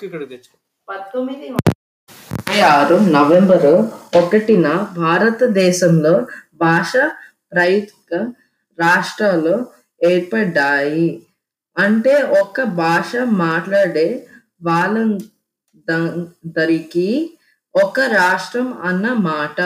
Book ఇక్కడ తెచ్చు పంతొమ్మిది ఆరు నవంబర్ ఒకటిన భారతదేశంలో భాష రైతుక రాష్ట్రాలు ఏర్పడ్డాయి. అంటే ఒక భాష మాట్లాడే వాళ్ళందరికీ ఒక రాష్ట్రం అన్నమాట.